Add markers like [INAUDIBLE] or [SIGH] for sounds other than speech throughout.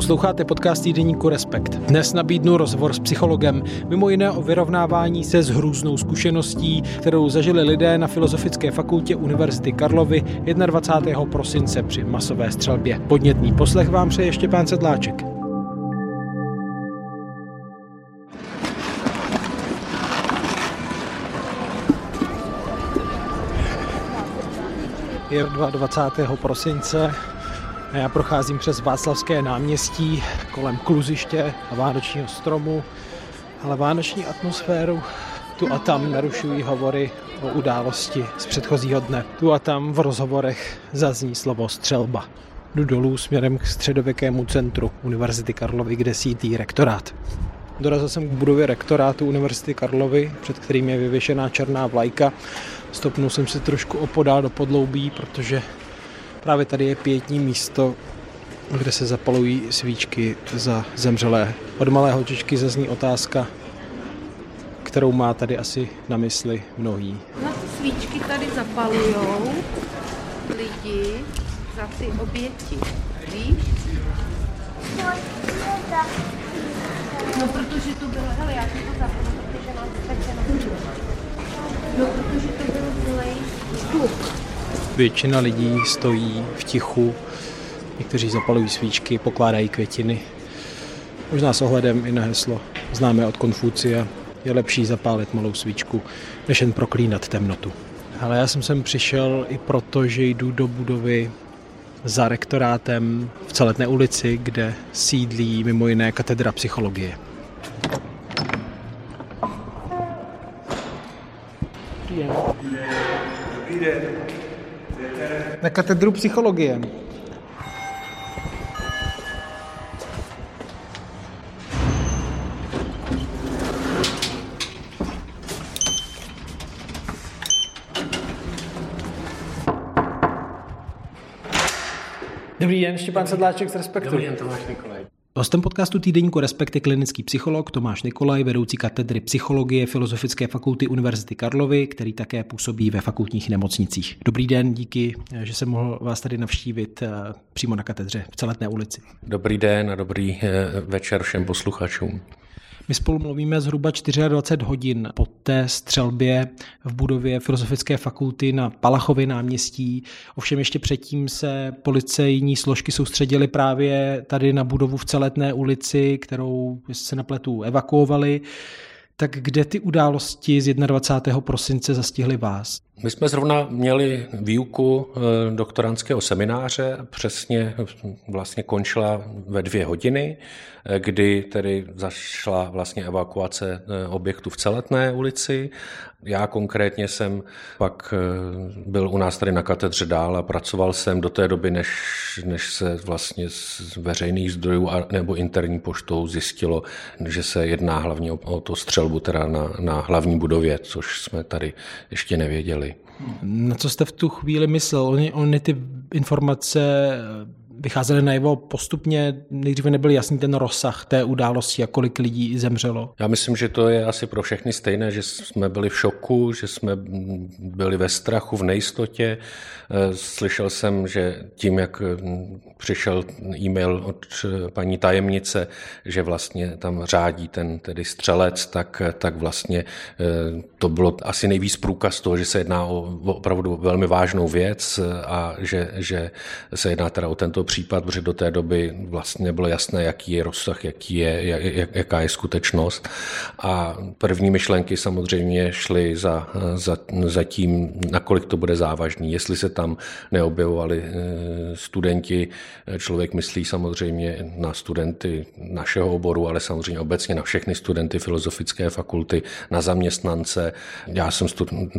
Posloucháte podcast týdeníku Respekt. Dnes nabídnu rozhovor s psychologem, mimo jiné o vyrovnávání se s hrůznou zkušeností, kterou zažili lidé na Filozofické fakultě Univerzity Karlovy 21. prosince při masové střelbě. Podnětný poslech vám přeje Štěpán Sedláček. Je 22. prosince já procházím přes Václavské náměstí kolem kluziště a vánočního stromu, ale vánoční atmosféru tu a tam narušují hovory o události z předchozího dne. Tu a tam v rozhovorech zazní slovo střelba. Jdu dolů směrem k středověkému centru Univerzity Karlovy, kde sídlí rektorát. Dorazil jsem k budově rektorátu Univerzity Karlovy, před kterým je vyvěšená černá vlajka. Stopnul jsem se trošku opodál do podloubí, protože právě tady je pětní místo, kde se zapalují svíčky za zemřelé. Od malé holčičky zazní otázka, kterou má tady asi na mysli mnohý. Na ty svíčky tady zapalujou lidi za ty oběti. Víš? No, protože to bylo, hele, já to zapnu, protože mám. No, protože to byl zlej. Většina lidí stojí v tichu, někteří zapalují svíčky, pokládají květiny. Možná s ohledem i na heslo známé od Konfucia, je lepší zapálit malou svíčku, než jen proklínat temnotu. Ale já jsem sem přišel i proto, že jdu do budovy za rektorátem v Celetné ulici, kde sídlí mimo jiné katedra psychologie. Dobrý den. Dobrý den. Na katedru psychologie. Dobrý den, Štěpán Sedláček z Respektu. Dobrý den, Tomáš Nikolaj. Hostem podcastu týdeníku Respekt je klinický psycholog Tomáš Nikolaj, vedoucí katedry psychologie Filozofické fakulty Univerzity Karlovy, který také působí ve fakultních nemocnicích. Dobrý den, díky, že jsem mohl vás tady navštívit eh, přímo na katedře v Celetné ulici. Dobrý den a dobrý eh, večer všem posluchačům. My spolu mluvíme zhruba 24 hodin po té střelbě v budově Filozofické fakulty na Palachově náměstí. Ovšem ještě předtím se policejní složky soustředily právě tady na budovu v Celetné ulici, kterou se na pletu evakuovali. Tak kde ty události z 21. prosince zastihly vás? My jsme zrovna měli výuku eh, doktorantského semináře, přesně vlastně končila ve dvě hodiny, eh, kdy tedy zašla vlastně evakuace eh, objektu v Celetné ulici. Já konkrétně jsem pak byl u nás tady na katedře dál a pracoval jsem do té doby, než, než se vlastně z veřejných zdrojů a, nebo interní poštou zjistilo, že se jedná hlavně o, o to střelbu teda na, na hlavní budově, což jsme tady ještě nevěděli. Na co jste v tu chvíli myslel? Oni, oni ty informace vycházely najevo postupně, nejdříve nebyl jasný ten rozsah té události a kolik lidí zemřelo? Já myslím, že to je asi pro všechny stejné, že jsme byli v šoku, že jsme byli ve strachu, v nejistotě. Slyšel jsem, že tím, jak přišel e-mail od paní tajemnice, že vlastně tam řádí ten tedy střelec, tak, tak vlastně to bylo asi nejvíc průkaz toho, že se jedná o opravdu velmi vážnou věc a že, že se jedná teda o tento případ, protože do té doby vlastně nebylo jasné, jaký je rozsah, jaký je, jak, jaká je skutečnost. A první myšlenky samozřejmě šly za, za, za tím, nakolik to bude závažný, jestli se tam neobjevovali eh, studenti. Člověk myslí samozřejmě na studenty našeho oboru, ale samozřejmě obecně na všechny studenty filozofické fakulty, na zaměstnance. Já jsem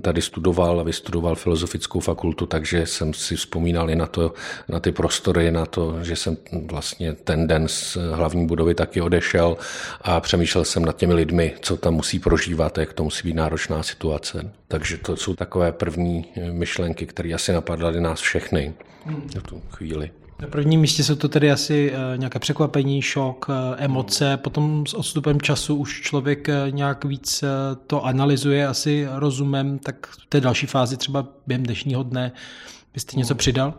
tady studoval a vystudoval filozofickou fakultu, takže jsem si vzpomínal i na, to, na ty prostory, na na to, že jsem vlastně ten den z hlavní budovy taky odešel a přemýšlel jsem nad těmi lidmi, co tam musí prožívat, jak to musí být náročná situace. Takže to jsou takové první myšlenky, které asi napadaly nás všechny v tu chvíli. Na prvním místě jsou to tedy asi eh, nějaké překvapení, šok, eh, emoce, potom s odstupem času už člověk eh, nějak víc to analyzuje asi rozumem, tak v té další fázi třeba během dnešního dne byste něco přidal?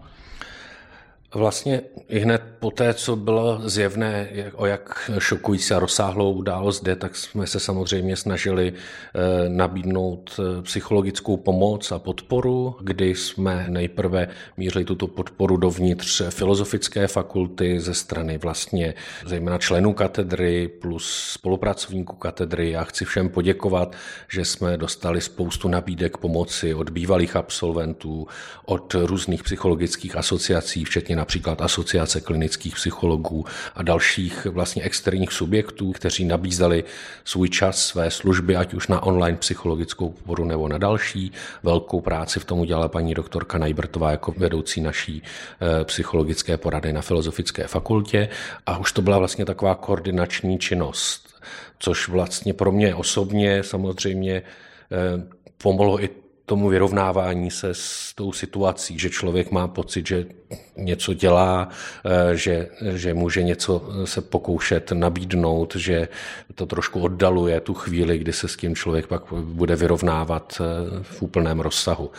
Vlastně i hned po té, co bylo zjevné, o jak šokující a rozsáhlou událost jde, tak jsme se samozřejmě snažili eh, nabídnout eh, psychologickou pomoc a podporu, kdy jsme nejprve mířili tuto podporu dovnitř filozofické fakulty ze strany vlastně zejména členů katedry plus spolupracovníků katedry. Já chci všem poděkovat, že jsme dostali spoustu nabídek pomoci od bývalých absolventů, od různých psychologických asociací, včetně například Asociace klinických psychologů a dalších vlastně externích subjektů, kteří nabízeli svůj čas, své služby, ať už na online psychologickou podporu nebo na další. Velkou práci v tom udělala paní doktorka Najbrtová jako vedoucí naší eh, psychologické porady na Filozofické fakultě a už to byla vlastně taková koordinační činnost, což vlastně pro mě osobně samozřejmě eh, pomohlo i tomu vyrovnávání se s tou situací, že člověk má pocit, že něco dělá, eh, že, že může něco se pokoušet nabídnout, že to trošku oddaluje tu chvíli, kdy se s tím člověk pak bude vyrovnávat eh, v úplném rozsahu.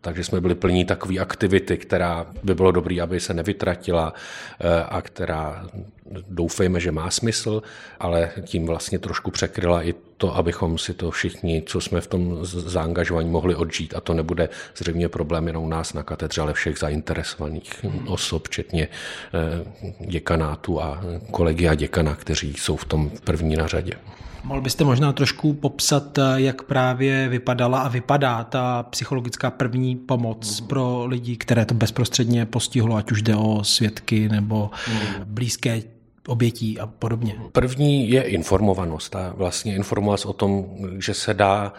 Takže jsme byli plní takové aktivity, která by bylo dobré, aby se nevytratila eh, a která doufejme, že má smysl, ale tím vlastně trošku překryla i to, abychom si to všichni, co jsme v tom zaangažovaní, mohli odžít. A to nebude zřejmě problém jenom nás na katedře, ale všech zainteresovaných osob, včetně eh, děkanátu a kolegy a děkana, kteří jsou v tom první na řadě. Mohl byste možná trošku popsat, jak právě vypadala a vypadá ta psychologická první pomoc pro lidi, které to bezprostředně postihlo, ať už jde o svědky nebo blízké obětí a podobně. První je informovanost a vlastně informovat o tom, že se dá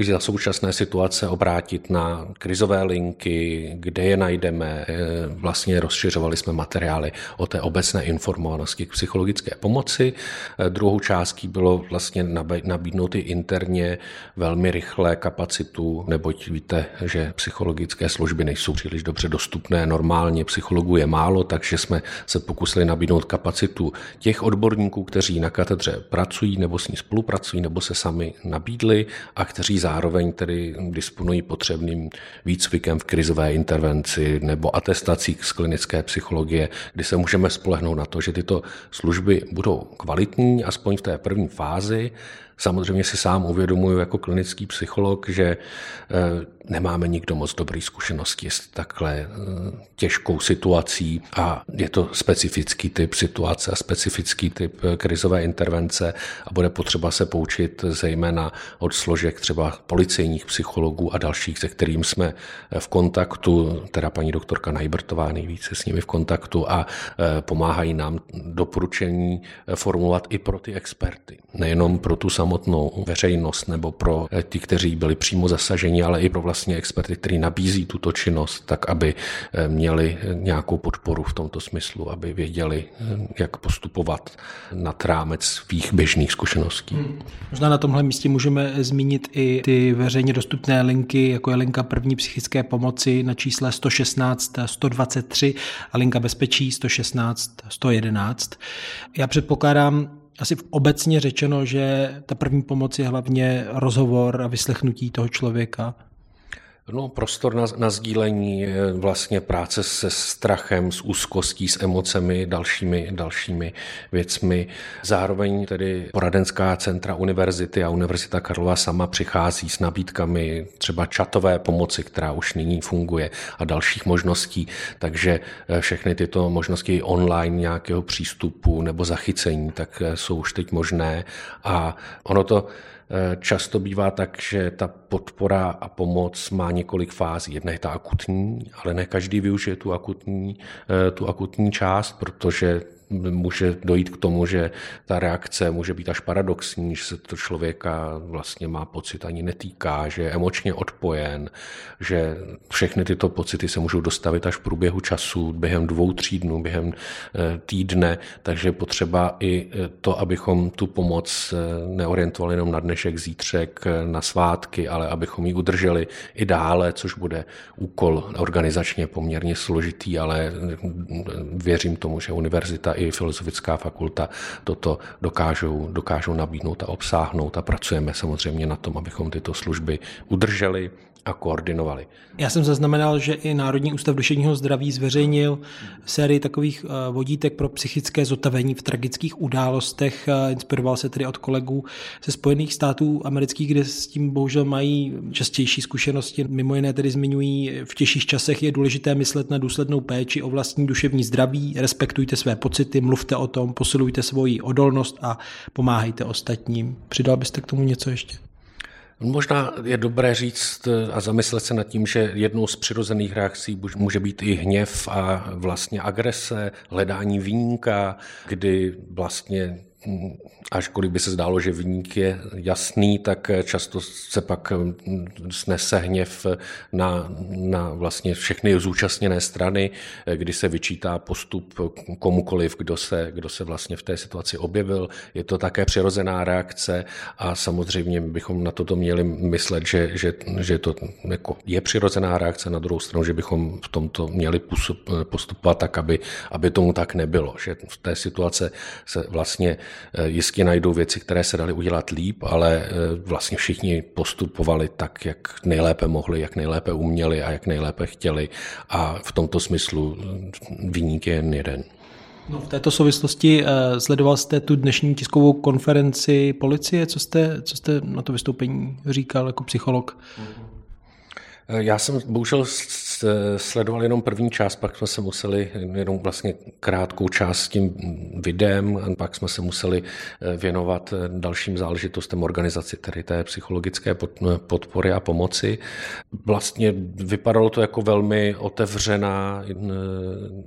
e, za současné situace obrátit na krizové linky, kde je najdeme. E, vlastně rozšiřovali jsme materiály o té obecné informovanosti k psychologické pomoci. E, druhou částí bylo vlastně nabídnout i interně velmi rychlé kapacitu, neboť víte, že psychologické služby nejsou příliš dobře dostupné. Normálně psychologů je málo, takže jsme se pokusili nabídnout kapacitu kapacitu těch odborníků, kteří na katedře pracují nebo s ní spolupracují nebo se sami nabídli a kteří zároveň tedy disponují potřebným výcvikem v krizové intervenci nebo atestací z klinické psychologie, kdy se můžeme spolehnout na to, že tyto služby budou kvalitní, aspoň v té první fázi, Samozřejmě si sám uvědomuji jako klinický psycholog, že eh, nemáme nikdo moc dobrý zkušenosti s takhle eh, těžkou situací a je to specifický typ situace a specifický typ eh, krizové intervence a bude potřeba se poučit zejména od složek třeba policejních psychologů a dalších, se kterým jsme v kontaktu, teda paní doktorka Najbrtová nejvíce s nimi v kontaktu a pomáhají nám doporučení formulovat i pro ty experty, nejenom pro tu samotnou veřejnost nebo pro ty, kteří byli přímo zasaženi, ale i pro vlastně experty, kteří nabízí tuto činnost, tak aby eh, měli nějakou podporu v tomto smyslu, aby věděli, eh, jak postupovat nad rámec svých běžných zkušeností. Hmm. Možná na tomhle místě můžeme zmínit i ty veřejně dostupné linky, jako je linka první psychické pomoci na čísle 116 123 a linka bezpečí 116 111. Já předpokládám, asi obecně řečeno, že ta první pomoc je hlavně rozhovor a vyslechnutí toho člověka. No, prostor na, na sdílení vlastně práce se strachem, s úzkostí, s emocemi, dalšími, dalšími věcmi. Zároveň tedy poradenská centra univerzity a Univerzita Karlova sama přichází s nabídkami třeba čatové pomoci, která už nyní funguje a dalších možností. Takže eh, všechny tyto možnosti online nějakého přístupu nebo zachycení, tak eh, jsou už teď možné. A ono to často bývá tak, že ta podpora a pomoc má několik fází. Jedna je ta akutní, ale ne každý využije tu akutní, eh, tu akutní část, protože může dojít k tomu, že ta reakce může být až paradoxní, že se to člověka vlastně má pocit ani netýká, že je emočně odpojen, že všechny tyto pocity se můžou dostavit až v průběhu času, během dvou, tří dnů, během eh, týdne, takže potřeba i eh, to, abychom tu pomoc eh, neorientovali jenom na dnešek, zítřek, na svátky, ale abychom ji udrželi i dále, což bude úkol organizačně poměrně složitý, ale věřím tomu, že univerzita i Filozofická fakulta toto dokážou, dokážou nabídnout a obsáhnout a pracujeme samozřejmě na tom, abychom tyto služby udrželi a koordinovali. Já jsem zaznamenal, že i Národní ústav duševního zdraví zveřejnil sérii takových eh, vodítek pro psychické zotavení v tragických událostech. Eh, inspiroval se tedy od kolegů ze Spojených států amerických, kde s tím bohužel mají častější zkušenosti. Mimo jiné tedy zmiňují, v těžších časech je důležité myslet na důslednou péči o vlastní duševní zdraví, respektujte své pocity, mluvte o tom, posilujte svoji odolnost a pomáhejte ostatním. Přidal byste k tomu něco ještě? Možná je dobré říct a zamyslet se nad tím, že jednou z přirozených reakcí může být i hněv a vlastně agrese, hledání výjimka, kdy vlastně ažkoliv by se zdálo, že vyník je jasný, tak často se pak snese hněv na, na vlastně všechny zúčastněné strany, kdy se vyčítá postup komukoliv, kdo se, kdo se vlastně v té situaci objevil. Je to také přirozená reakce a samozřejmě bychom na toto měli myslet, že, že, že to jako je přirozená reakce, na druhou stranu, že bychom v tomto měli postupovat tak, aby, aby tomu tak nebylo. Že v té situace se vlastně jistě najdou věci, které se daly udělat líp, ale eh, vlastně všichni postupovali tak, jak nejlépe mohli, jak nejlépe uměli a jak nejlépe chtěli. A v tomto smyslu eh, výnik je jen jeden. No, v této souvislosti uh, sledoval jste tu dnešní tiskovou konferenci policie. Co jste, co jste na to vystoupení říkal jako psycholog? Já jsem bohužel sledoval jenom první část, pak jsme se museli jenom vlastně krátkou část s tím videem, pak jsme se museli eh, věnovat eh, dalším záležitostem organizaci, tedy té psychologické podpory a pomoci. Vlastně vypadalo to jako velmi otevřená, eh,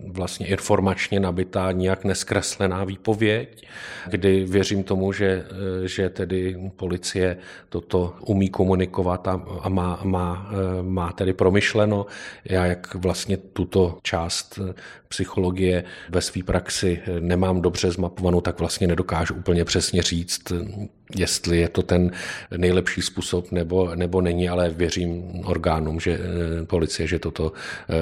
vlastně informačně nabitá, nijak neskreslená výpověď, kdy věřím tomu, že, že tedy policie toto umí komunikovat a, a má, má má tedy promyšleno. Já jak vlastně tuto část eh, psychologie ve své praxi eh, nemám dobře zmapovanou, tak vlastně nedokážu úplně přesně říct, eh, jestli je to ten nejlepší způsob nebo, nebo není, ale věřím orgánům, že policie, že toto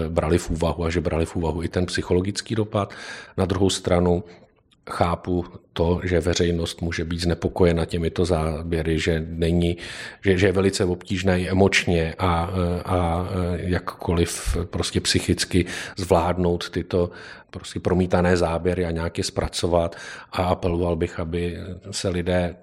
brali v úvahu a že brali v úvahu i ten psychologický dopad. Na druhou stranu chápu to, že veřejnost může být znepokojena těmito záběry, že není, že, že je velice obtížné i emočně a, a jakkoliv prostě psychicky zvládnout tyto prostě promítané záběry a nějak je zpracovat a apeloval bych, aby se lidé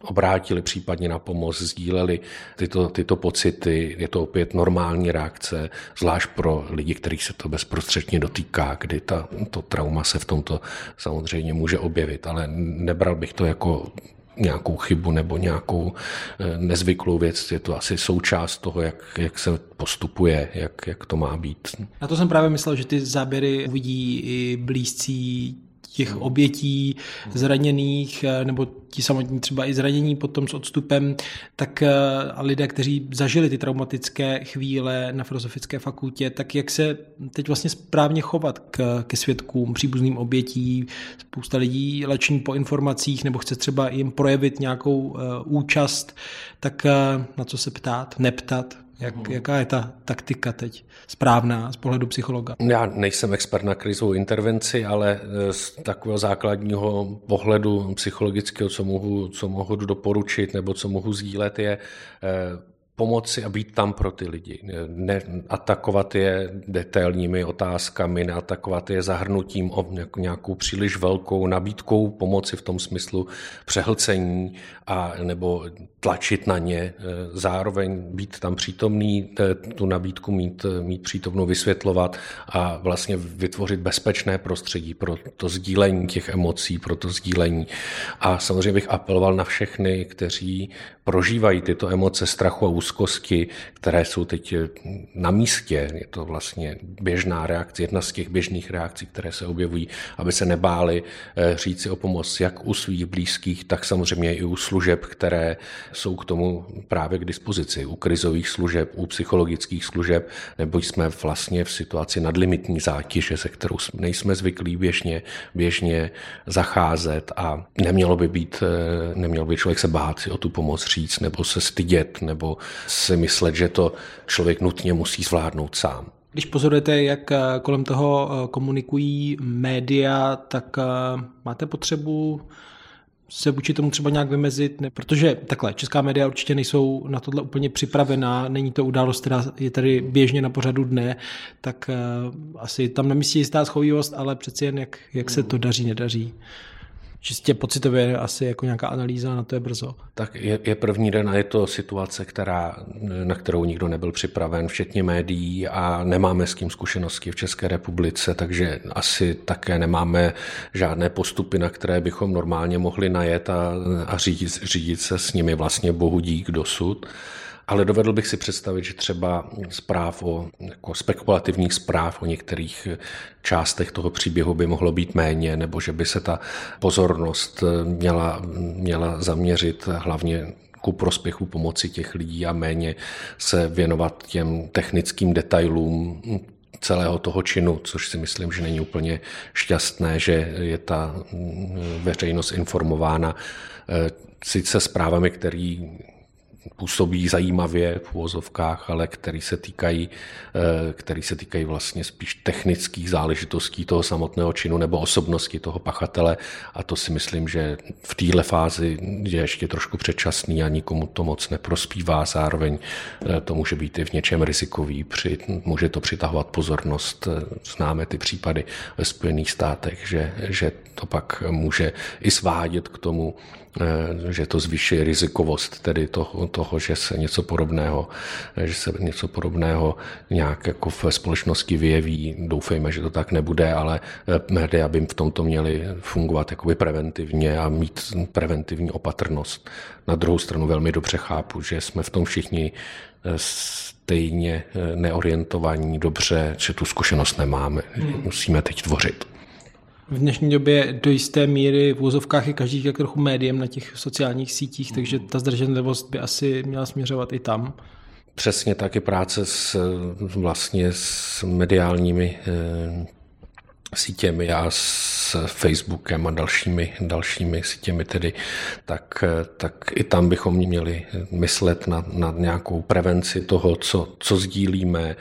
obrátili případně na pomoc, sdíleli tyto, tyto pocity. Je to opět normální reakce, zvlášť pro lidi, kterých se to bezprostředně dotýká, kdy ta, to trauma se v tomto samozřejmě může objevit, ale nebral bych to jako nějakou chybu nebo nějakou eh, nezvyklou věc. Je to asi součást toho, jak, jak se postupuje, jak, jak to má být. Na to jsem právě myslel, že ty záběry uvidí i blízcí těch hmm. obětí zraněných, eh, nebo ti samotní třeba i zranění potom s odstupem, tak eh, a lidé, kteří zažili ty traumatické chvíle na filozofické fakultě, tak jak se teď vlastně správně chovat k, ke svědkům, příbuzným obětí, spousta lidí leční po informacích, nebo chce třeba jim projevit nějakou uh, účast, tak uh, na co se ptát, neptat, jak, hmm. Jaká je ta taktika teď správná z pohledu psychologa? Já nejsem expert na krizovou intervenci, ale eh, z takového základního pohledu psychologického, co mohu, co mohu doporučit nebo co mohu sdílet, je eh, pomoci a být tam pro ty lidi. Neatakovat je detailními otázkami, neatakovat je zahrnutím o nějakou příliš velkou nabídkou pomoci v tom smyslu přehlcení a nebo tlačit na ně. Zároveň být tam přítomný, tu nabídku mít, mít přítomnou, vysvětlovat a vlastně vytvořit bezpečné prostředí pro to sdílení těch emocí, pro to sdílení. A samozřejmě bych apeloval na všechny, kteří prožívají tyto emoce strachu a které jsou teď eh, na místě. Je to vlastně běžná reakce, jedna z těch běžných reakcí, které se objevují, aby se nebáli eh, říci o pomoc jak u svých blízkých, tak samozřejmě i u služeb, které jsou k tomu právě k dispozici. U krizových služeb, u psychologických služeb, nebo jsme vlastně v situaci nadlimitní zátěže, se kterou nejsme zvyklí běžně, běžně zacházet a nemělo by být, eh, nemělo by člověk se bát si o tu pomoc říct nebo se stydět nebo si myslet, že to člověk nutně musí zvládnout sám. Když pozorujete, jak eh, kolem toho eh, komunikují média, tak eh, máte potřebu se vůči tomu třeba nějak vymezit, ne, protože takhle, česká média určitě nejsou na tohle úplně připravená, není to událost, která je tady běžně na pořadu dne, tak asi tam nemyslí jistá schovivost, ale přeci jen jak, jak se to daří, nedaří čistě pocitově asi jako nějaká analýza, na to je brzo. Tak je, je první den a je to situace, která, na kterou nikdo nebyl připraven, včetně médií a nemáme s tím zkušenosti v České republice, takže asi také nemáme žádné postupy, na které bychom normálně mohli najet a, a řídit, řídit se s nimi vlastně bohu dík dosud. Ale dovedl bych si představit, že třeba zpráv o, jako spekulativních zpráv o některých částech toho příběhu by mohlo být méně, nebo že by se ta pozornost měla, měla zaměřit hlavně ku prospěchu pomoci těch lidí a méně se věnovat těm technickým detailům celého toho činu, což si myslím, že není úplně šťastné, že je ta veřejnost informována eh, sice zprávami, který působí zajímavě v uvozovkách, ale který se týkají, eh, který se týkají vlastně spíš technických záležitostí toho samotného činu nebo osobnosti toho pachatele a to si myslím, že v téhle fázi je ještě trošku předčasný a nikomu to moc neprospívá. Zároveň eh, to může být i v něčem rizikový, při, může to přitahovat pozornost. Eh, známe ty případy ve Spojených státech, že, že to pak může i svádět k tomu, že to zvýší rizikovost tedy toho, toho, že se něco podobného, že se něco podobného nějak jako v společnosti vyjeví. Doufejme, že to tak nebude, ale eh, média by v tomto měly fungovat jakoby preventivně a mít preventivní opatrnost. Na druhou stranu velmi dobře chápu, že jsme v tom všichni eh, stejně neorientovaní dobře, že tu zkušenost nemáme. Hmm. Musíme teď tvořit v dnešní době do jisté míry v úzovkách je každý jak trochu médiem na těch sociálních sítích, takže ta zdrženlivost by asi měla směřovat i tam. Přesně taky práce s, vlastně s mediálními eh, sítěmi a s Facebookem a dalšími, dalšími sítěmi tedy, tak, tak i tam bychom měli myslet na, na nějakou prevenci toho, co, co sdílíme.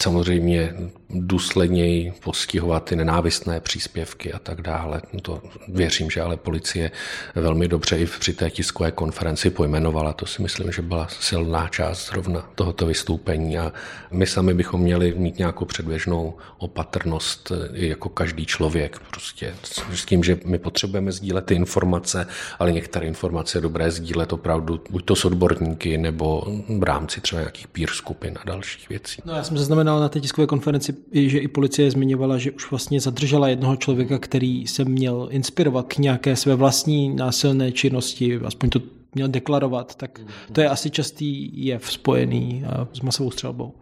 Samozřejmě důsledněji postihovat ty nenávistné příspěvky a tak dále. To věřím, že ale policie velmi dobře i při té tiskové konferenci pojmenovala. To si myslím, že byla silná část zrovna tohoto vystoupení a my sami bychom měli mít nějakou předběžnou opatrnost jako každý člověk. Prostě s tím, že my potřebujeme sdílet ty informace, ale některé informace je dobré sdílet opravdu buď to s odborníky nebo v rámci třeba nějakých peer skupin a dalších věcí. No já jsem zaznamenal na té tiskové konferenci že i policie zmiňovala, že už vlastně zadržela jednoho člověka, který se měl inspirovat k nějaké své vlastní násilné činnosti, aspoň to měl deklarovat, tak to je asi častý jev spojený eh, s masovou střelbou.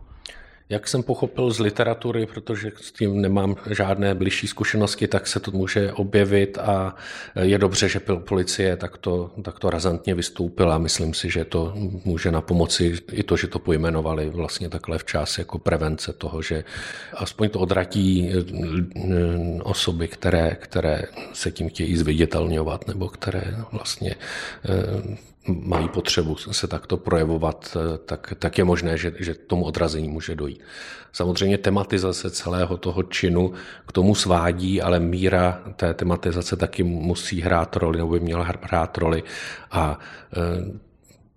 Jak jsem pochopil z literatury, protože s tím nemám žádné blížší zkušenosti, tak se to může objevit a je dobře, že policie takto, takto razantně vystoupila. Myslím si, že to může na pomoci i to, že to pojmenovali vlastně takhle včas jako prevence toho, že aspoň to odratí eh, osoby, které, které se tím chtějí zviditelňovat nebo které vlastně eh, mají potřebu se takto projevovat, eh, tak, tak je možné, že, že tomu odrazení může dojít. Samozřejmě tematizace celého toho činu k tomu svádí, ale míra té tematizace taky musí hrát roli, nebo by měla hrát roli. A eh,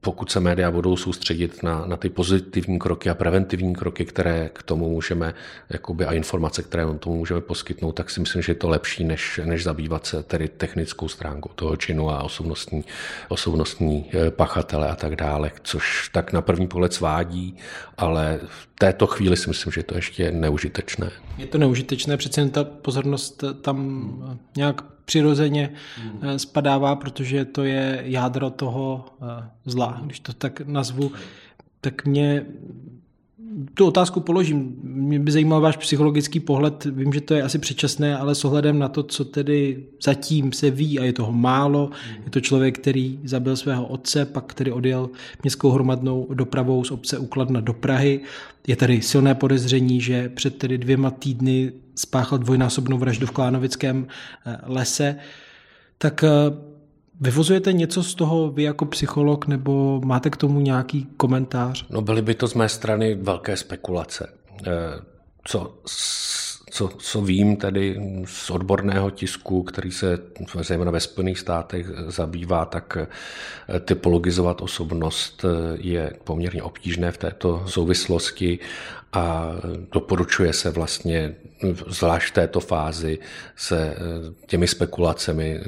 pokud se média budou soustředit na, na ty pozitivní kroky a preventivní kroky, které k tomu můžeme, jakoby, a informace, které tomu můžeme poskytnout, tak si myslím, že je to lepší, než, než zabývat se tedy technickou stránkou toho činu a osobnostní, osobnostní eh, pachatele a tak dále, což tak na první pohled svádí, ale v této chvíli si myslím, že to ještě neužitečné. Je to neužitečné, přece jen ta pozornost tam nějak přirozeně hmm. spadává, protože to je jádro toho eh, zla, když to tak nazvu, tak mě tu otázku položím. Mě by zajímal váš psychologický pohled. Vím, že to je asi předčasné, ale s ohledem na to, co tedy zatím se ví, a je toho málo, je to člověk, který zabil svého otce, pak který odjel městskou hromadnou dopravou z obce Ukladna do Prahy. Je tady silné podezření, že před tedy dvěma týdny spáchal dvojnásobnou vraždu v Klánovickém eh, lese. Tak eh, Vyvozujete něco z toho vy jako psycholog nebo máte k tomu nějaký komentář? No byly by to z mé strany velké spekulace. Eh, co co, co vím tedy z odborného tisku, který se zejména ve Spojených státech zabývá, tak typologizovat osobnost je poměrně obtížné v této souvislosti a doporučuje se vlastně, zvlášť v této fázi, se těmi spekulacemi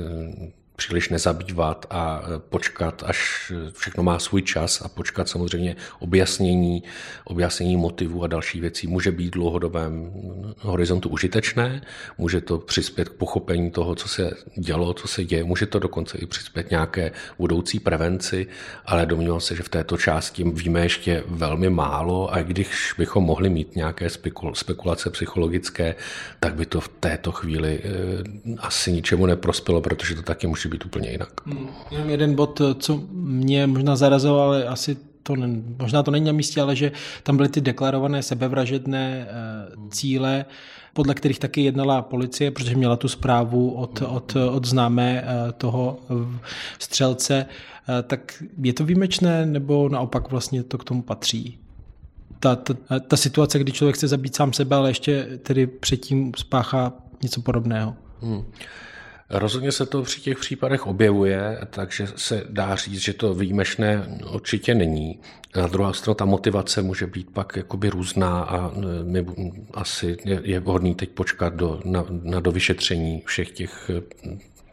příliš nezabývat a e, počkat, až všechno má svůj čas a počkat samozřejmě objasnění, objasnění motivů a další věcí může být v dlouhodobém horizontu užitečné, může to přispět k pochopení toho, co se dělo, co se děje, může to dokonce i přispět nějaké budoucí prevenci, ale domnívám se, že v této části víme ještě velmi málo a když bychom mohli mít nějaké spekulace psychologické, tak by to v této chvíli e, asi ničemu neprospělo, protože to taky může být úplně jinak. Hmm. Jenom jeden bod, co mě možná zarazilo, ale asi to ne, možná to není na místě, ale že tam byly ty deklarované sebevražedné uh, cíle, podle kterých taky jednala policie, protože měla tu zprávu od, od, od známé uh, toho střelce. Uh, tak je to výjimečné, nebo naopak vlastně to k tomu patří? Ta, ta, ta situace, kdy člověk chce zabít sám sebe, ale ještě tedy předtím spáchá něco podobného. Hmm. Rozhodně se to při těch případech objevuje, takže se dá říct, že to výjimečné určitě není. Na druhou stranu ta motivace může být pak jakoby různá a e, my asi je vhodný teď počkat do, na, na dovyšetření všech těch e,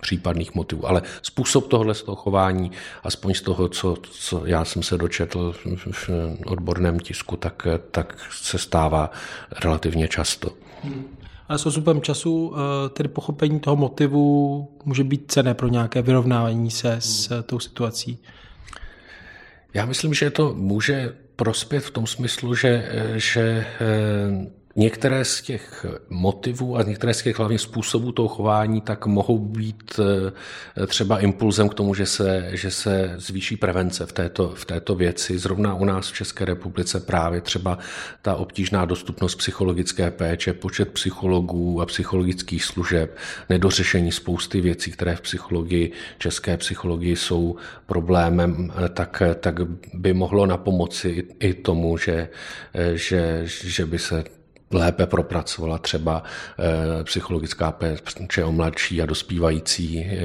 případných motivů. Ale způsob tohle z toho chování, aspoň z toho, co, co já jsem se dočetl v odborném tisku, tak, tak se stává relativně často. Hmm. Ale s osupem času eh, tedy pochopení toho motivu může být cené pro nějaké vyrovnávání se s hmm. tou situací. Já myslím, že to může prospět v tom smyslu, že, že eh, Některé z těch motivů a některé z těch hlavních způsobů toho chování tak mohou být eh, třeba impulzem k tomu, že se, že se zvýší prevence v této, v této věci. Zrovna u nás v České republice právě třeba ta obtížná dostupnost psychologické péče, počet psychologů a psychologických služeb, nedořešení spousty věcí, které v psychologii, české psychologii jsou problémem, eh, tak, tak by mohlo na pomoci i tomu, že, eh, že, že by se lépe propracovala třeba eh, psychologická péče o mladší a dospívající eh,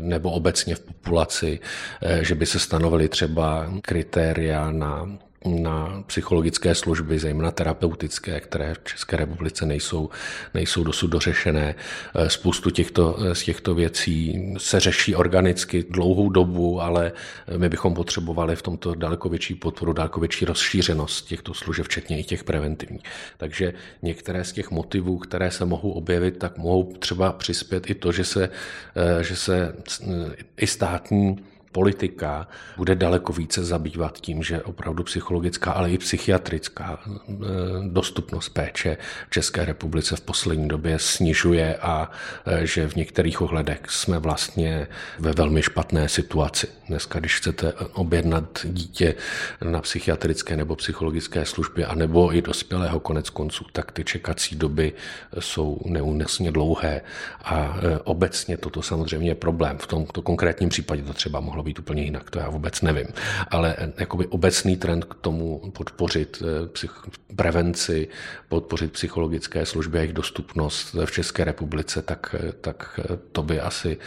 nebo obecně v populaci, eh, že by se stanovily třeba kritéria na na psychologické služby, zejména terapeutické, které v České republice nejsou, nejsou dosud dořešené. Eh, spoustu těchto, eh, z těchto věcí se řeší organicky dlouhou dobu, ale eh, my bychom potřebovali v tomto daleko větší podporu, daleko větší rozšířenost těchto služeb, včetně i těch preventivních. Takže některé z těch motivů, které se mohou objevit, tak mohou třeba přispět i to, že se, že se i státní politika bude daleko více zabývat tím, že opravdu psychologická, ale i psychiatrická eh, dostupnost péče v České republice v poslední době snižuje a eh, že v některých ohledech jsme vlastně ve velmi špatné situaci. Dneska, když chcete objednat dítě na psychiatrické nebo psychologické službě, anebo i dospělého konec konců, tak ty čekací doby jsou neúnesně dlouhé a eh, obecně toto samozřejmě je problém. V tomto konkrétním případě to třeba mohlo být úplně jinak, to já vůbec nevím. Ale eh, jakoby obecný trend k tomu podpořit eh, psych- prevenci, podpořit psychologické služby a jejich dostupnost v České republice, tak, eh, tak to by asi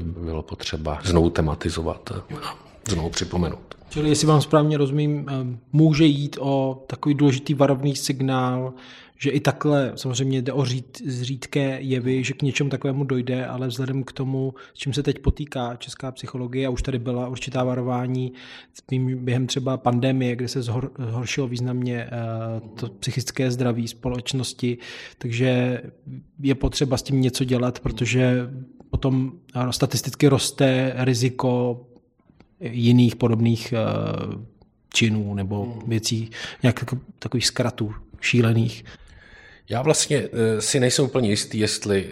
bylo potřeba znovu tematizovat a znovu připomenout. Čili jestli vám správně rozumím, může jít o takový důležitý varovný signál, že i takhle samozřejmě jde o řít, zřídké jevy, že k něčemu takovému dojde, ale vzhledem k tomu, s čím se teď potýká česká psychologie, a už tady byla určitá varování během třeba pandemie, kde se zhoršilo významně eh, to psychické zdraví společnosti, takže je potřeba s tím něco dělat, protože potom statisticky roste riziko jiných podobných eh, činů nebo věcí, nějak takových zkratů šílených. Já vlastně eh, si nejsem úplně jistý, jestli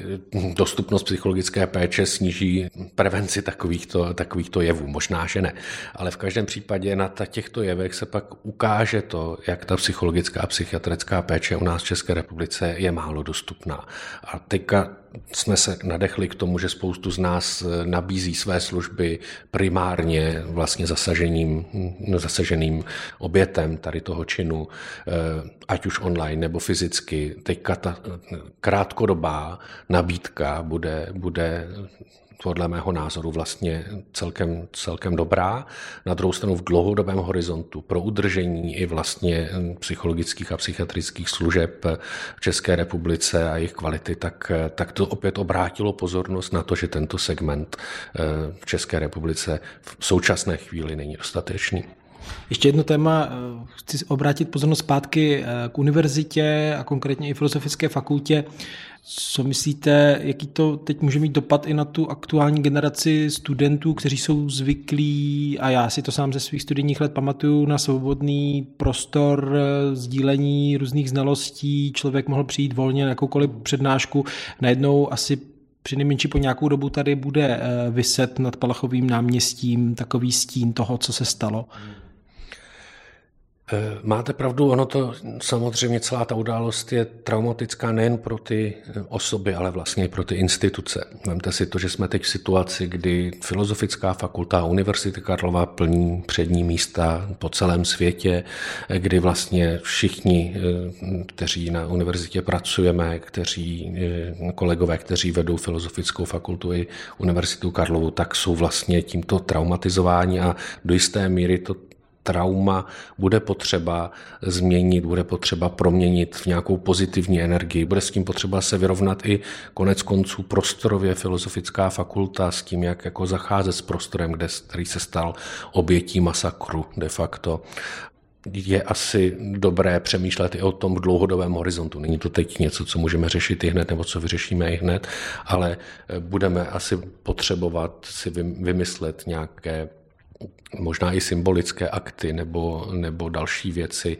dostupnost psychologické péče sníží prevenci takovýchto, takovýchto jevů. Možná, že ne. Ale v každém případě na těchto jevech se pak ukáže to, jak ta psychologická a psychiatrická péče u nás v České republice je málo dostupná. A teďka jsme se nadechli k tomu, že spoustu z nás nabízí své služby primárně vlastně zasaženým, zasaženým obětem tady toho činu, ať už online nebo fyzicky. Teďka ta krátkodobá nabídka bude, bude podle mého názoru vlastně celkem, celkem dobrá. Na druhou stranu v dlouhodobém horizontu pro udržení i vlastně psychologických a psychiatrických služeb v České republice a jejich kvality, tak, tak to opět obrátilo pozornost na to, že tento segment eh, v České republice v současné chvíli není dostatečný. Ještě jedno téma, eh, chci obrátit pozornost zpátky eh, k univerzitě a konkrétně i filozofické fakultě. Co myslíte, jaký to teď může mít dopad i na tu aktuální generaci studentů, kteří jsou zvyklí, a já si to sám ze svých studijních let pamatuju, na svobodný prostor eh, sdílení různých znalostí, člověk mohl přijít volně na jakoukoliv přednášku, najednou asi při nejmenší po nějakou dobu tady bude vyset nad Palachovým náměstím takový stín toho, co se stalo. Hmm. Eh, máte pravdu, ono to samozřejmě celá ta událost je traumatická nejen pro ty eh, osoby, ale vlastně i pro ty instituce. Vemte si to, že jsme teď v situaci, kdy Filozofická fakulta Univerzity Karlova plní přední místa po celém světě, eh, kdy vlastně všichni, kteří na univerzitě pracujeme, kteří kolegové, kteří vedou Filozofickou fakultu i Univerzitu Karlovu, tak jsou vlastně tímto traumatizováni a do jisté míry to trauma bude potřeba změnit, bude potřeba proměnit v nějakou pozitivní energii, bude s tím potřeba se vyrovnat i konec konců prostorově filozofická fakulta s tím, jak jako zacházet s prostorem, kde, který se stal obětí masakru de facto je asi dobré přemýšlet i o tom v dlouhodobém horizontu. Není to teď něco, co můžeme řešit i hned, nebo co vyřešíme i hned, ale budeme asi potřebovat si vymyslet nějaké možná i symbolické akty nebo, nebo další věci,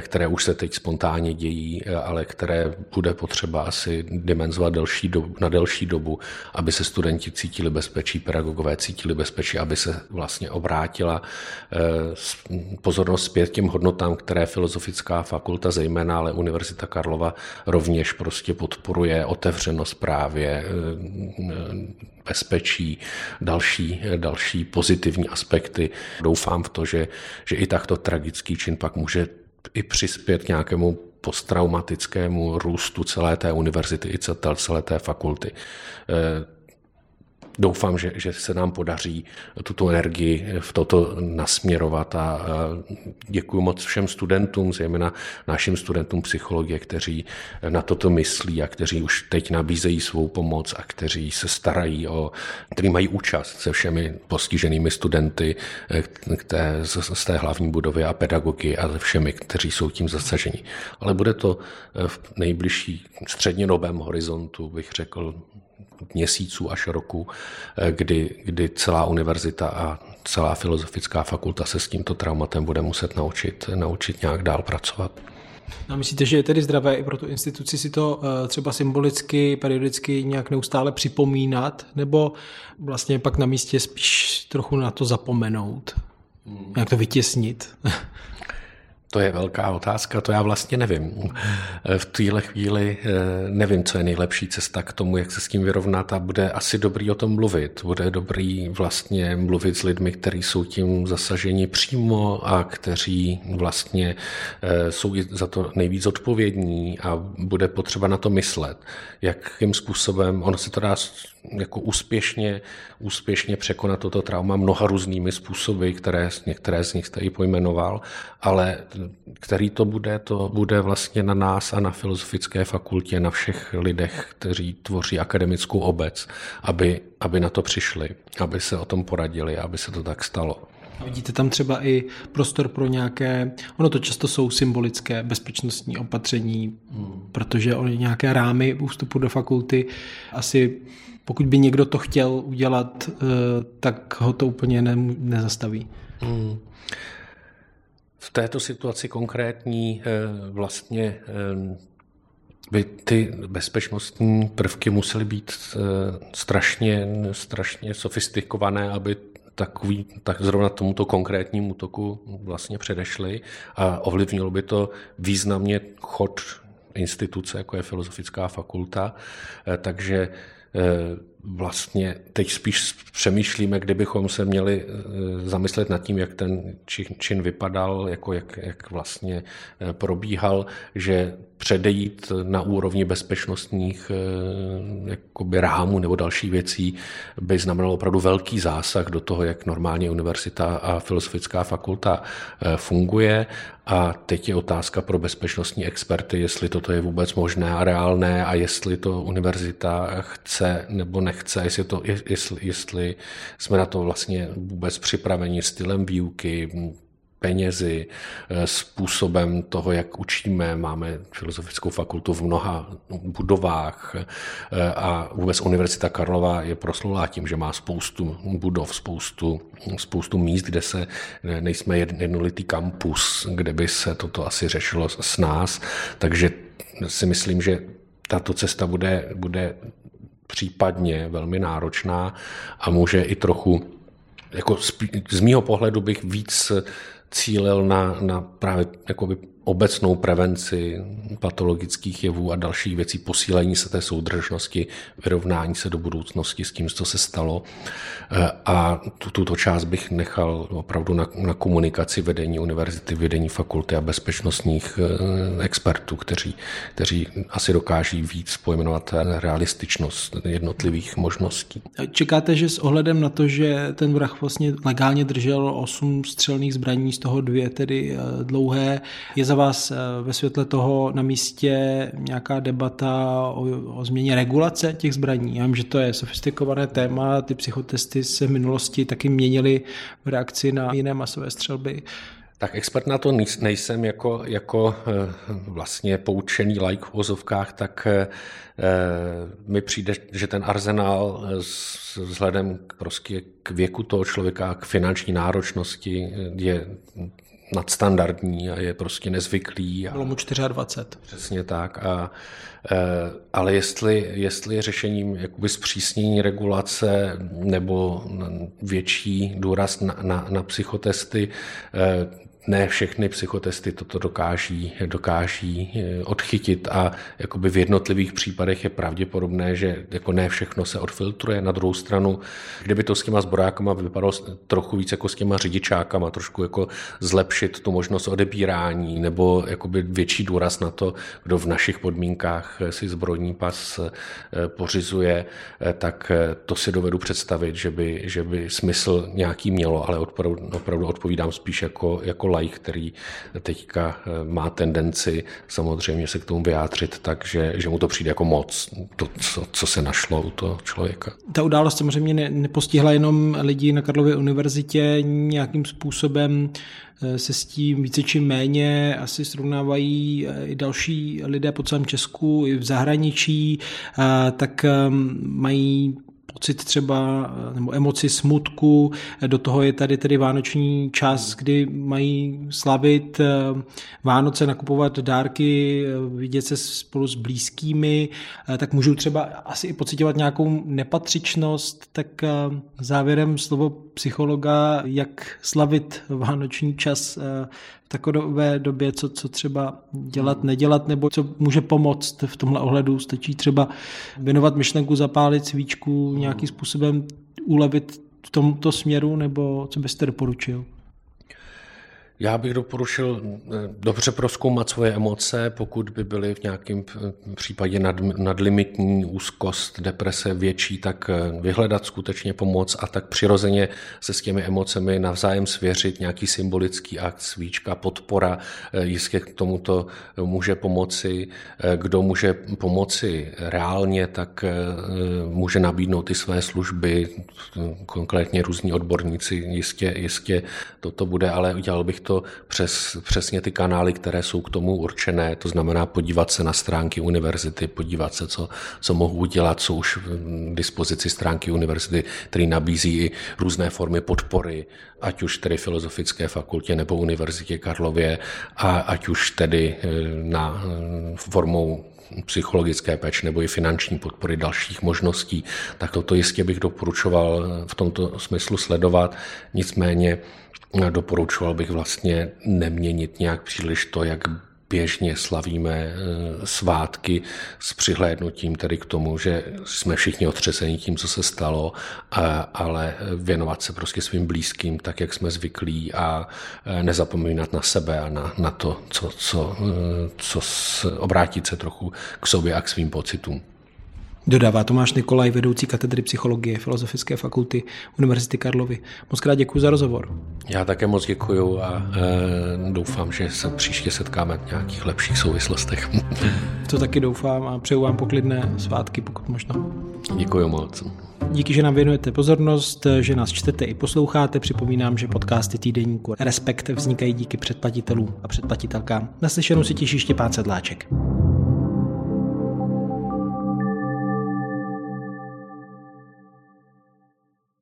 které už se teď spontánně dějí, ale které bude potřeba asi dimenzovat delší dobu, na delší dobu, aby se studenti cítili bezpečí, pedagogové cítili bezpečí, aby se vlastně obrátila eh, pozornost zpět těm hodnotám, které Filozofická fakulta, zejména ale Univerzita Karlova rovněž prostě podporuje otevřenost právě eh, bezpečí, další, další pozitivní aspekty. Doufám v to, že, že i takto tragický čin pak může i přispět k nějakému posttraumatickému růstu celé té univerzity i celé té fakulty doufám, že, že se nám podaří tuto energii v toto nasměrovat a děkuji moc všem studentům, zejména našim studentům psychologie, kteří na toto myslí a kteří už teď nabízejí svou pomoc a kteří se starají o, kteří mají účast se všemi postiženými studenty k té, z té hlavní budovy a pedagogy a se všemi, kteří jsou tím zasaženi. Ale bude to v nejbližší střednědobém horizontu, bych řekl, měsíců až roku, eh, kdy, kdy celá univerzita a celá filozofická fakulta se s tímto traumatem bude muset naučit, naučit nějak dál pracovat. A myslíte, že je tedy zdravé i pro tu instituci si to eh, třeba symbolicky, periodicky nějak neustále připomínat, nebo vlastně pak na místě spíš trochu na to zapomenout? Hmm. Jak to vytěsnit? [LAUGHS] To je velká otázka, to já vlastně nevím. V téhle chvíli eh, nevím, co je nejlepší cesta k tomu, jak se s tím vyrovnat a bude asi dobrý o tom mluvit. Bude dobrý vlastně mluvit s lidmi, kteří jsou tím zasaženi přímo a kteří vlastně eh, jsou za to nejvíc odpovědní a bude potřeba na to myslet, jakým způsobem, ono se to dá jako úspěšně, úspěšně překonat toto trauma mnoha různými způsoby, které některé z nich jste i pojmenoval, ale který to bude, to bude vlastně na nás a na filozofické fakultě, na všech lidech, kteří tvoří akademickou obec, aby, aby na to přišli, aby se o tom poradili, aby se to tak stalo. A vidíte tam třeba i prostor pro nějaké, ono to často jsou symbolické bezpečnostní opatření, hmm. protože oni nějaké rámy ústupu do fakulty asi pokud by někdo to chtěl udělat, eh, tak ho to úplně ne, nezastaví. Hmm. V této situaci konkrétní eh, vlastně eh, by ty bezpečnostní prvky musely být strašně, strašně sofistikované, aby takový, tak zrovna tomuto konkrétnímu útoku vlastně předešli a ovlivnilo by to významně chod instituce, jako je Filozofická fakulta. Takže vlastně teď spíš přemýšlíme, kdybychom se měli zamyslet nad tím, jak ten čin vypadal, jako jak, jak vlastně probíhal, že předejít na úrovni bezpečnostních eh, jakoby rámů nebo dalších věcí by znamenalo opravdu velký zásah do toho, jak normálně univerzita a filozofická fakulta eh, funguje. A teď je otázka pro bezpečnostní experty, jestli toto je vůbec možné a reálné a jestli to univerzita chce nebo nechce, jestli, to, jestli, jestli jsme na to vlastně vůbec připraveni stylem výuky, penězi, eh, způsobem toho, jak učíme. Máme filozofickou fakultu v mnoha budovách eh, a vůbec Univerzita Karlova je proslulá tím, že má spoustu budov, spoustu, spoustu míst, kde se nejsme jednolitý kampus, kde by se toto asi řešilo s nás. Takže si myslím, že tato cesta bude, bude případně velmi náročná a může i trochu jako z mýho pohledu bych víc cílil na, na právě jakoby obecnou prevenci patologických jevů a dalších věcí, posílení se té soudržnosti, vyrovnání se do budoucnosti s tím, co se stalo. Eh, a tuto část bych nechal opravdu na, na komunikaci vedení univerzity, vedení fakulty a bezpečnostních eh, expertů, kteří, kteří asi dokáží víc pojmenovat realističnost jednotlivých možností. Čekáte, že s ohledem na to, že ten vrah vlastně legálně držel osm střelných zbraní, z toho dvě tedy eh, dlouhé, je za vás eh, ve světle toho na místě nějaká debata o, o změně regulace těch zbraní? Já vím, že to je sofistikované téma, ty psychotesty se v minulosti taky měnily v reakci na jiné masové střelby. Tak expert na to nejsem jako, jako eh, vlastně poučený like v ozovkách, tak eh, mi přijde, že ten arzenál vzhledem prostě k věku toho člověka, k finanční náročnosti je nadstandardní a je prostě nezvyklý. A, Bylo mu 24. Přesně tak. A, e, ale jestli, jestli je řešením jakoby zpřísnění regulace nebo větší důraz na, na, na psychotesty, e, ne všechny psychotesty toto dokáží, dokáží eh, odchytit a jakoby v jednotlivých případech je pravděpodobné, že jako ne všechno se odfiltruje. Na druhou stranu, kdyby to s těma zborákama vypadalo trochu víc jako s těma řidičákama, trošku jako zlepšit tu možnost odebírání nebo jakoby větší důraz na to, kdo v našich podmínkách si zbrojní pas eh, pořizuje, eh, tak to si dovedu představit, že by, že by smysl nějaký mělo, ale opravdu, opravdu odpovídám spíš jako, jako laik, který teďka eh, má tendenci samozřejmě se k tomu vyjádřit tak, že, že mu to přijde jako moc, to, co, co se našlo u toho člověka. Ta událost samozřejmě ne, nepostihla jenom lidi na Karlově univerzitě, nějakým způsobem eh, se s tím více či méně asi srovnávají eh, i další lidé po celém Česku, i v zahraničí, tak mají pocit třeba nebo emoci smutku, do toho je tady tedy vánoční čas, kdy mají slavit eh, Vánoce, nakupovat dárky, eh, vidět se spolu s blízkými, eh, tak můžou třeba asi i pocitovat nějakou nepatřičnost, tak závěrem slovo psychologa, jak slavit vánoční čas takové době, co, co třeba dělat, nedělat, nebo co může pomoct v tomhle ohledu. Stačí třeba věnovat myšlenku, zapálit svíčku, nějakým způsobem ulevit v tomto směru, nebo co byste doporučil? Já bych doporučil eh, dobře proskoumat svoje emoce, pokud by byly v nějakém případě nad, nadlimitní úzkost, deprese větší, tak eh, vyhledat skutečně pomoc a tak přirozeně se s těmi emocemi navzájem svěřit, nějaký symbolický akt, svíčka, podpora, eh, jistě k tomuto může pomoci. Kdo může pomoci reálně, tak může nabídnout ty své služby, konkrétně různí odborníci, jistě, jistě toto bude, ale udělal bych to přes přesně ty kanály, které jsou k tomu určené, to znamená podívat se na stránky univerzity, podívat se, co, co mohu udělat, co už v dispozici stránky univerzity, které nabízí i různé formy podpory, ať už tedy Filozofické fakultě nebo Univerzitě Karlově, a ať už tedy eh, na eh, formou psychologické péče nebo i finanční podpory dalších možností, tak toto jistě bych doporučoval v tomto smyslu sledovat. Nicméně doporučoval bych vlastně neměnit nějak příliš to, jak běžně slavíme eh, svátky s přihlédnutím tedy k tomu, že jsme všichni otřeseni tím, co se stalo, ale věnovat se prostě svým blízkým tak, jak jsme zvyklí a eh, nezapomínat na sebe a na, na to, co, co, eh, co obrátit se trochu k sobě a k svým pocitům. Dodává Tomáš Nikolaj, vedoucí katedry psychologie Filozofické fakulty Univerzity Karlovy. Moc krát děkuji za rozhovor. Já také moc děkuji a e, doufám, že se příště setkáme v nějakých lepších souvislostech. to taky doufám a přeju vám poklidné svátky, pokud možno. Děkuji moc. Díky, že nám věnujete pozornost, že nás čtete i posloucháte. Připomínám, že podcasty týdenníku Respekt vznikají díky předplatitelům a předplatitelkám. Naslyšenou si těší Štěpán Sedláček.